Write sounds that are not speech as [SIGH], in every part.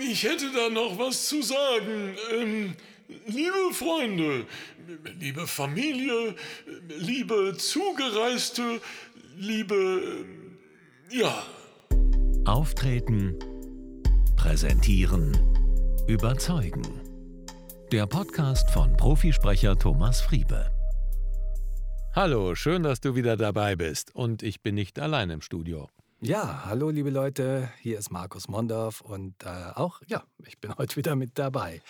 Ich hätte da noch was zu sagen. Ähm, liebe Freunde, liebe Familie, liebe Zugereiste, liebe... Ja. Auftreten, präsentieren, überzeugen. Der Podcast von Profisprecher Thomas Friebe. Hallo, schön, dass du wieder dabei bist. Und ich bin nicht allein im Studio. Ja, hallo liebe Leute, hier ist Markus Mondorf und äh, auch, ja, ich bin [LAUGHS] heute wieder mit dabei.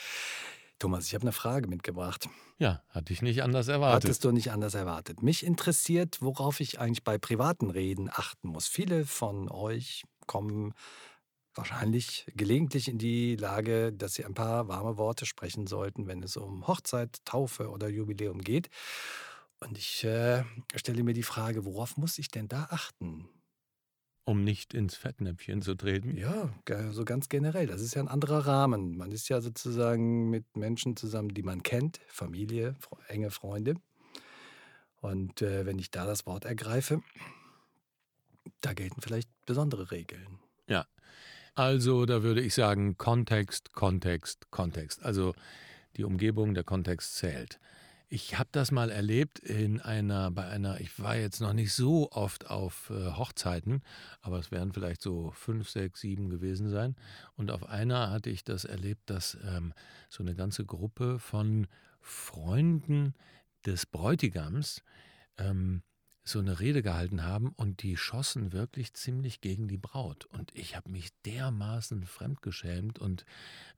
Thomas, ich habe eine Frage mitgebracht. Ja, hatte ich nicht anders erwartet. Hattest du nicht anders erwartet. Mich interessiert, worauf ich eigentlich bei privaten Reden achten muss. Viele von euch kommen wahrscheinlich gelegentlich in die Lage, dass sie ein paar warme Worte sprechen sollten, wenn es um Hochzeit, Taufe oder Jubiläum geht. Und ich äh, stelle mir die Frage, worauf muss ich denn da achten? Um nicht ins Fettnäpfchen zu treten? Ja, so ganz generell. Das ist ja ein anderer Rahmen. Man ist ja sozusagen mit Menschen zusammen, die man kennt, Familie, enge Freunde. Und äh, wenn ich da das Wort ergreife, da gelten vielleicht besondere Regeln. Ja, also da würde ich sagen Kontext, Kontext, Kontext. Also die Umgebung, der Kontext zählt. Ich habe das mal erlebt in einer, bei einer, ich war jetzt noch nicht so oft auf äh, Hochzeiten, aber es werden vielleicht so fünf, sechs, sieben gewesen sein. Und auf einer hatte ich das erlebt, dass ähm, so eine ganze Gruppe von Freunden des Bräutigams ähm, so eine Rede gehalten haben und die schossen wirklich ziemlich gegen die Braut. Und ich habe mich dermaßen fremdgeschämt und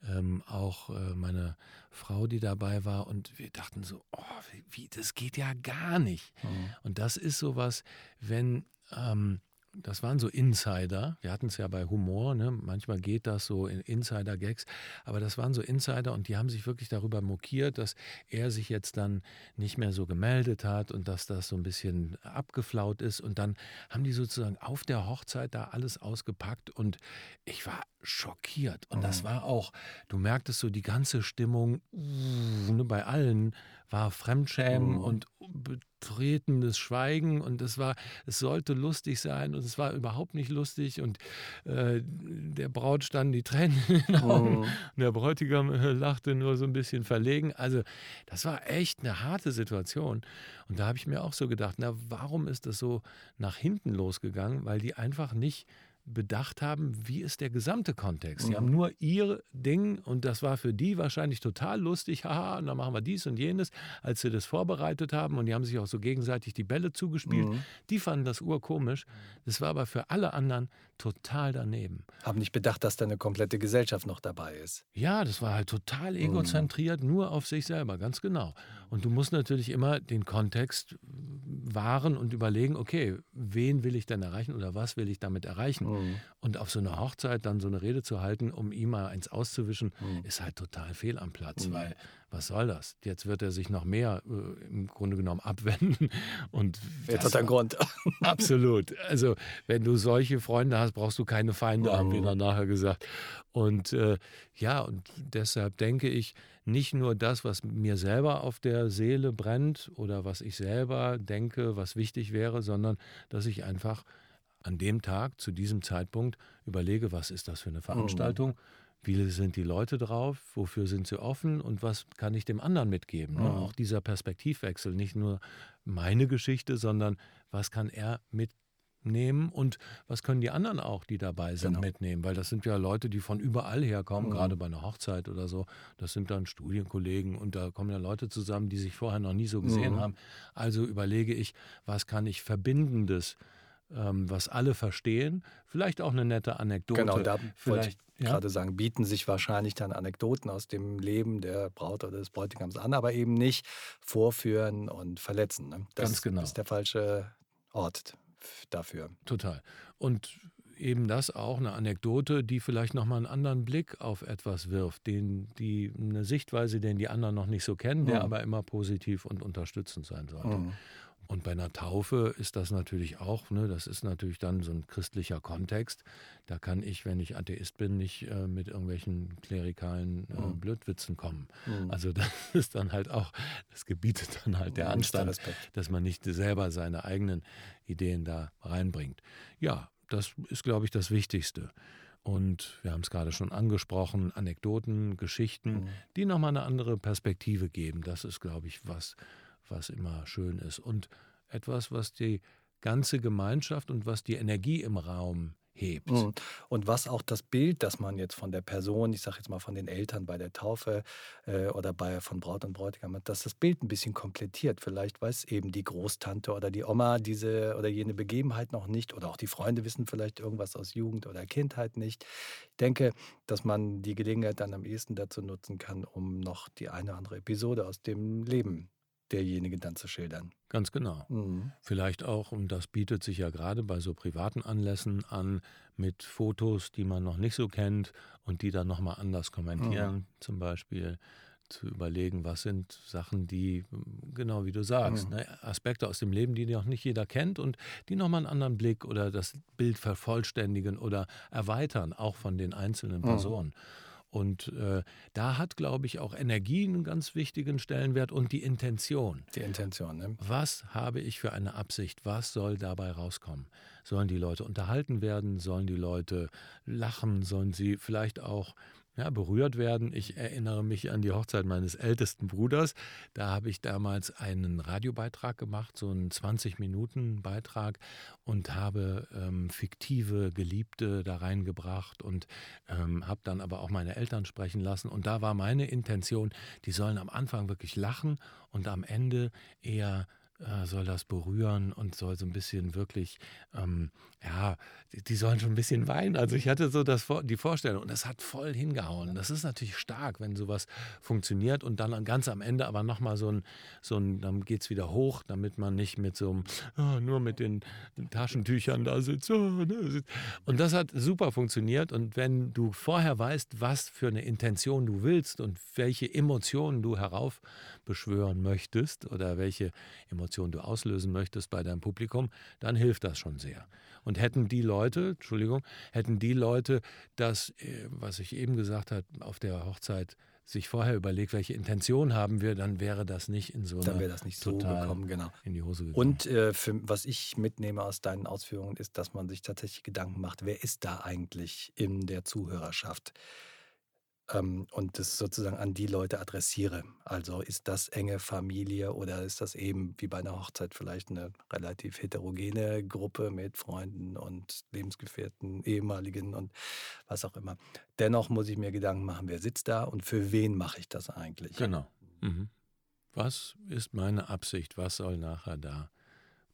ähm, auch äh, meine Frau, die dabei war, und wir dachten so, oh, wie, wie das geht ja gar nicht. Mhm. Und das ist sowas, wenn ähm, das waren so Insider. Wir hatten es ja bei Humor, ne? manchmal geht das so in Insider-Gags, aber das waren so Insider und die haben sich wirklich darüber mokiert, dass er sich jetzt dann nicht mehr so gemeldet hat und dass das so ein bisschen abgeflaut ist. Und dann haben die sozusagen auf der Hochzeit da alles ausgepackt und ich war schockiert. Und das mhm. war auch, du merktest so die ganze Stimmung ne, bei allen war Fremdschämen mhm. und betretenes Schweigen und es war, es sollte lustig sein und es war überhaupt nicht lustig und äh, der Braut standen die Tränen in den Augen mhm. und der Bräutigam äh, lachte nur so ein bisschen verlegen. Also das war echt eine harte Situation und da habe ich mir auch so gedacht, na warum ist das so nach hinten losgegangen, weil die einfach nicht bedacht haben, wie ist der gesamte Kontext. Sie mhm. haben nur ihr Ding und das war für die wahrscheinlich total lustig. [LAUGHS] Haha, und dann machen wir dies und jenes, als sie das vorbereitet haben und die haben sich auch so gegenseitig die Bälle zugespielt. Mhm. Die fanden das urkomisch. Das war aber für alle anderen total daneben. Haben nicht bedacht, dass da eine komplette Gesellschaft noch dabei ist. Ja, das war halt total mhm. egozentriert, mhm. nur auf sich selber, ganz genau. Und du musst natürlich immer den Kontext wahren und überlegen, okay, wen will ich denn erreichen oder was will ich damit erreichen? Mhm. Und auf so einer Hochzeit dann so eine Rede zu halten, um ihm mal eins auszuwischen, mhm. ist halt total fehl am Platz, mhm. weil was soll das? Jetzt wird er sich noch mehr äh, im Grunde genommen abwenden. [LAUGHS] Und Jetzt hat er einen Grund. [LAUGHS] absolut. Also, wenn du solche Freunde hast, brauchst du keine Feinde, haben wir dann nachher gesagt. Und äh, ja, und deshalb denke ich, nicht nur das, was mir selber auf der Seele brennt oder was ich selber denke, was wichtig wäre, sondern dass ich einfach an dem Tag, zu diesem Zeitpunkt überlege, was ist das für eine Veranstaltung, mhm. wie sind die Leute drauf, wofür sind sie offen und was kann ich dem anderen mitgeben. Mhm. Auch dieser Perspektivwechsel, nicht nur meine Geschichte, sondern was kann er mitgeben nehmen und was können die anderen auch, die dabei sind, genau. mitnehmen? Weil das sind ja Leute, die von überall herkommen, mhm. gerade bei einer Hochzeit oder so. Das sind dann Studienkollegen und da kommen ja Leute zusammen, die sich vorher noch nie so gesehen haben. Also überlege ich, was kann ich Verbindendes ähm, was alle verstehen, vielleicht auch eine nette Anekdote. Genau, da wollte ich ja? gerade sagen, bieten sich wahrscheinlich dann Anekdoten aus dem Leben der Braut oder des Bräutigams an, aber eben nicht vorführen und verletzen. Ne? Das Ganz genau. ist der falsche Ort dafür. Total. Und eben das auch eine Anekdote, die vielleicht nochmal einen anderen Blick auf etwas wirft, den, die, eine Sichtweise, den die anderen noch nicht so kennen, der mhm. aber immer positiv und unterstützend sein sollte. Mhm. Und bei einer Taufe ist das natürlich auch, ne, das ist natürlich dann so ein christlicher Kontext. Da kann ich, wenn ich Atheist bin, nicht äh, mit irgendwelchen klerikalen äh, mhm. Blödwitzen kommen. Mhm. Also das [LAUGHS] ist dann halt auch, das gebietet dann halt der Anstand, dass man nicht selber seine eigenen Ideen da reinbringt. Ja, das ist, glaube ich, das Wichtigste. Und wir haben es gerade schon angesprochen, Anekdoten, Geschichten, Mhm. die nochmal eine andere Perspektive geben. Das ist, glaube ich, was, was immer schön ist. Und etwas, was die ganze Gemeinschaft und was die Energie im Raum hebt. Mhm. Und was auch das Bild, das man jetzt von der Person, ich sage jetzt mal von den Eltern bei der Taufe äh, oder bei von Braut und Bräutigam hat, dass das Bild ein bisschen komplettiert. Vielleicht weiß eben die Großtante oder die Oma diese oder jene Begebenheit noch nicht oder auch die Freunde wissen vielleicht irgendwas aus Jugend oder Kindheit nicht. Ich denke, dass man die Gelegenheit dann am ehesten dazu nutzen kann, um noch die eine oder andere Episode aus dem Leben derjenigen dann zu schildern. Ganz genau. Mhm. Vielleicht auch, und das bietet sich ja gerade bei so privaten Anlässen an, mit Fotos, die man noch nicht so kennt und die dann nochmal anders kommentieren, zum Beispiel zu überlegen, was sind Sachen, die, genau wie du sagst, Mhm. ne, Aspekte aus dem Leben, die noch nicht jeder kennt und die nochmal einen anderen Blick oder das Bild vervollständigen oder erweitern, auch von den einzelnen Mhm. Und äh, da hat, glaube ich, auch Energie einen ganz wichtigen Stellenwert und die Intention. Die Intention, ne? Was habe ich für eine Absicht? Was soll dabei rauskommen? Sollen die Leute unterhalten werden? Sollen die Leute lachen? Sollen sie vielleicht auch ja, berührt werden? Ich erinnere mich an die Hochzeit meines ältesten Bruders. Da habe ich damals einen Radiobeitrag gemacht, so einen 20-Minuten-Beitrag und habe ähm, fiktive Geliebte da reingebracht und ähm, habe dann aber auch meine Eltern sprechen lassen. Und da war meine Intention, die sollen am Anfang wirklich lachen und am Ende eher äh, soll das berühren und soll so ein bisschen wirklich, ähm, ja, die, die sollen schon ein bisschen weinen. Also ich hatte so das, die Vorstellung und das hat voll hingehauen. Das ist natürlich stark, wenn sowas funktioniert und dann ganz am Ende aber nochmal so ein, so ein, dann geht es wieder hoch, damit man nicht mit so einem, ah, nur mit den Taschentüchern da sitzt. ah, ne, Und das hat super funktioniert und wenn du vorher weißt, was für eine Intention du willst und welche Emotionen du heraufbeschwören möchtest oder welche Emotionen du auslösen möchtest bei deinem Publikum, dann hilft das schon sehr. Und hätten die Leute, Entschuldigung, hätten die Leute das, äh, was ich eben gesagt habe, auf der Hochzeit sich vorher überlegt, welche Intention haben wir, dann wäre das nicht in so Dann einer wäre das nicht so gekommen, genau. in die Hose gekommen. Und äh, für, was ich mitnehme aus deinen Ausführungen ist, dass man sich tatsächlich Gedanken macht, wer ist da eigentlich in der Zuhörerschaft? Ähm, und das sozusagen an die Leute adressiere. Also ist das enge Familie oder ist das eben wie bei einer Hochzeit vielleicht eine relativ heterogene Gruppe mit Freunden und Lebensgefährten, ehemaligen und was auch immer. Dennoch muss ich mir Gedanken machen, wer sitzt da und für wen mache ich das eigentlich? Genau. Mhm. Was ist meine Absicht? Was soll nachher da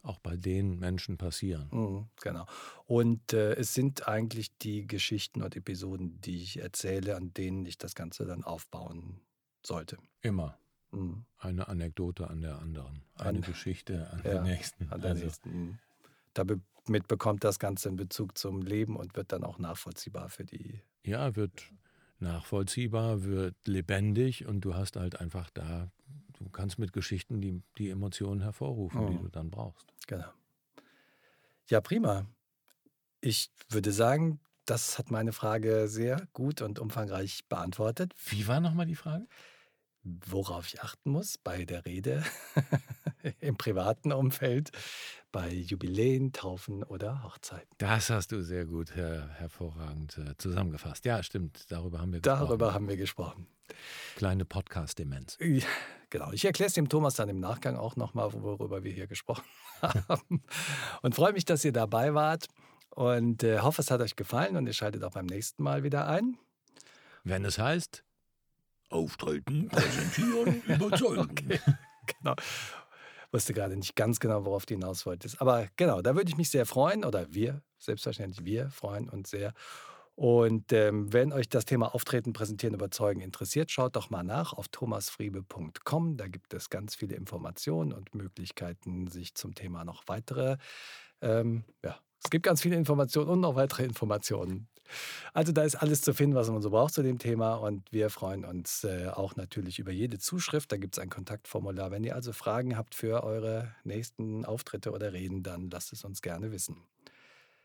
auch bei den Menschen passieren? Mhm, genau. Und äh, es sind eigentlich die Geschichten und Episoden, die ich erzähle, an denen ich das Ganze dann aufbauen sollte. Immer Mhm. eine Anekdote an der anderen, eine An- Geschichte an Ja, der nächsten. An der Also, nächsten. Damit bekommt das Ganze einen Bezug zum Leben und wird dann auch nachvollziehbar für die. ja, wird nachvollziehbar, wird lebendig und du hast halt einfach da, du kannst mit Geschichten die, die Emotionen hervorrufen, die Mhm. du dann brauchst. Genau. Ja, prima. Ich würde sagen, das hat meine Frage sehr gut und umfangreich beantwortet. Wie war nochmal die Frage? worauf ich achten muss bei der Rede [LAUGHS] [LAUGHS] im privaten Umfeld, bei Jubiläen, Taufen oder Hochzeiten. Das hast du sehr gut, her, hervorragend äh, zusammengefasst. Ja, stimmt, darüber haben wir gesprochen. Darüber haben wir gesprochen. Kleine Podcast-Demenz. Ja, Genau, ich erkläre es dem Thomas dann im Nachgang auch nochmal, worüber wir hier gesprochen [LAUGHS] haben. Und freue mich, dass ihr dabei wart und äh, hoffe, es hat euch gefallen und ihr schaltet auch beim nächsten Mal wieder ein. Wenn es heißt, Auftreten, [LAUGHS] präsentieren, überzeugen. Genau. Wusste gerade nicht ganz genau, worauf du hinaus wolltest. Aber genau, da würde ich mich sehr freuen, oder wir, selbstverständlich wir, freuen uns sehr. Und ähm, wenn euch das Thema Auftreten, Präsentieren, Überzeugen interessiert, schaut doch mal nach auf thomasfriebe.com. Da gibt es ganz viele Informationen und Möglichkeiten, sich zum Thema noch weitere, ähm, ja, es gibt ganz viele Informationen und noch weitere Informationen. Also da ist alles zu finden, was man so braucht zu dem Thema und wir freuen uns äh, auch natürlich über jede Zuschrift. Da gibt es ein Kontaktformular. Wenn ihr also Fragen habt für eure nächsten Auftritte oder Reden, dann lasst es uns gerne wissen.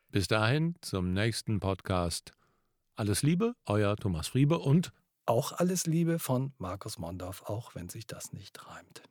bis dahin zum nächsten Podcast. Alles Liebe, euer Thomas Friebe und Auch alles Liebe von Markus Mondorf, auch wenn sich das nicht reimt.